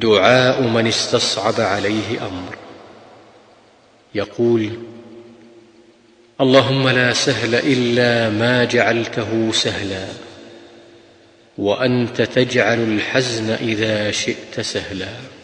دعاء من استصعب عليه أمر. يقول اللهم لا سهل إلا ما جعلته سهلا وأنت تجعل الحزن إذا شئت سهلا.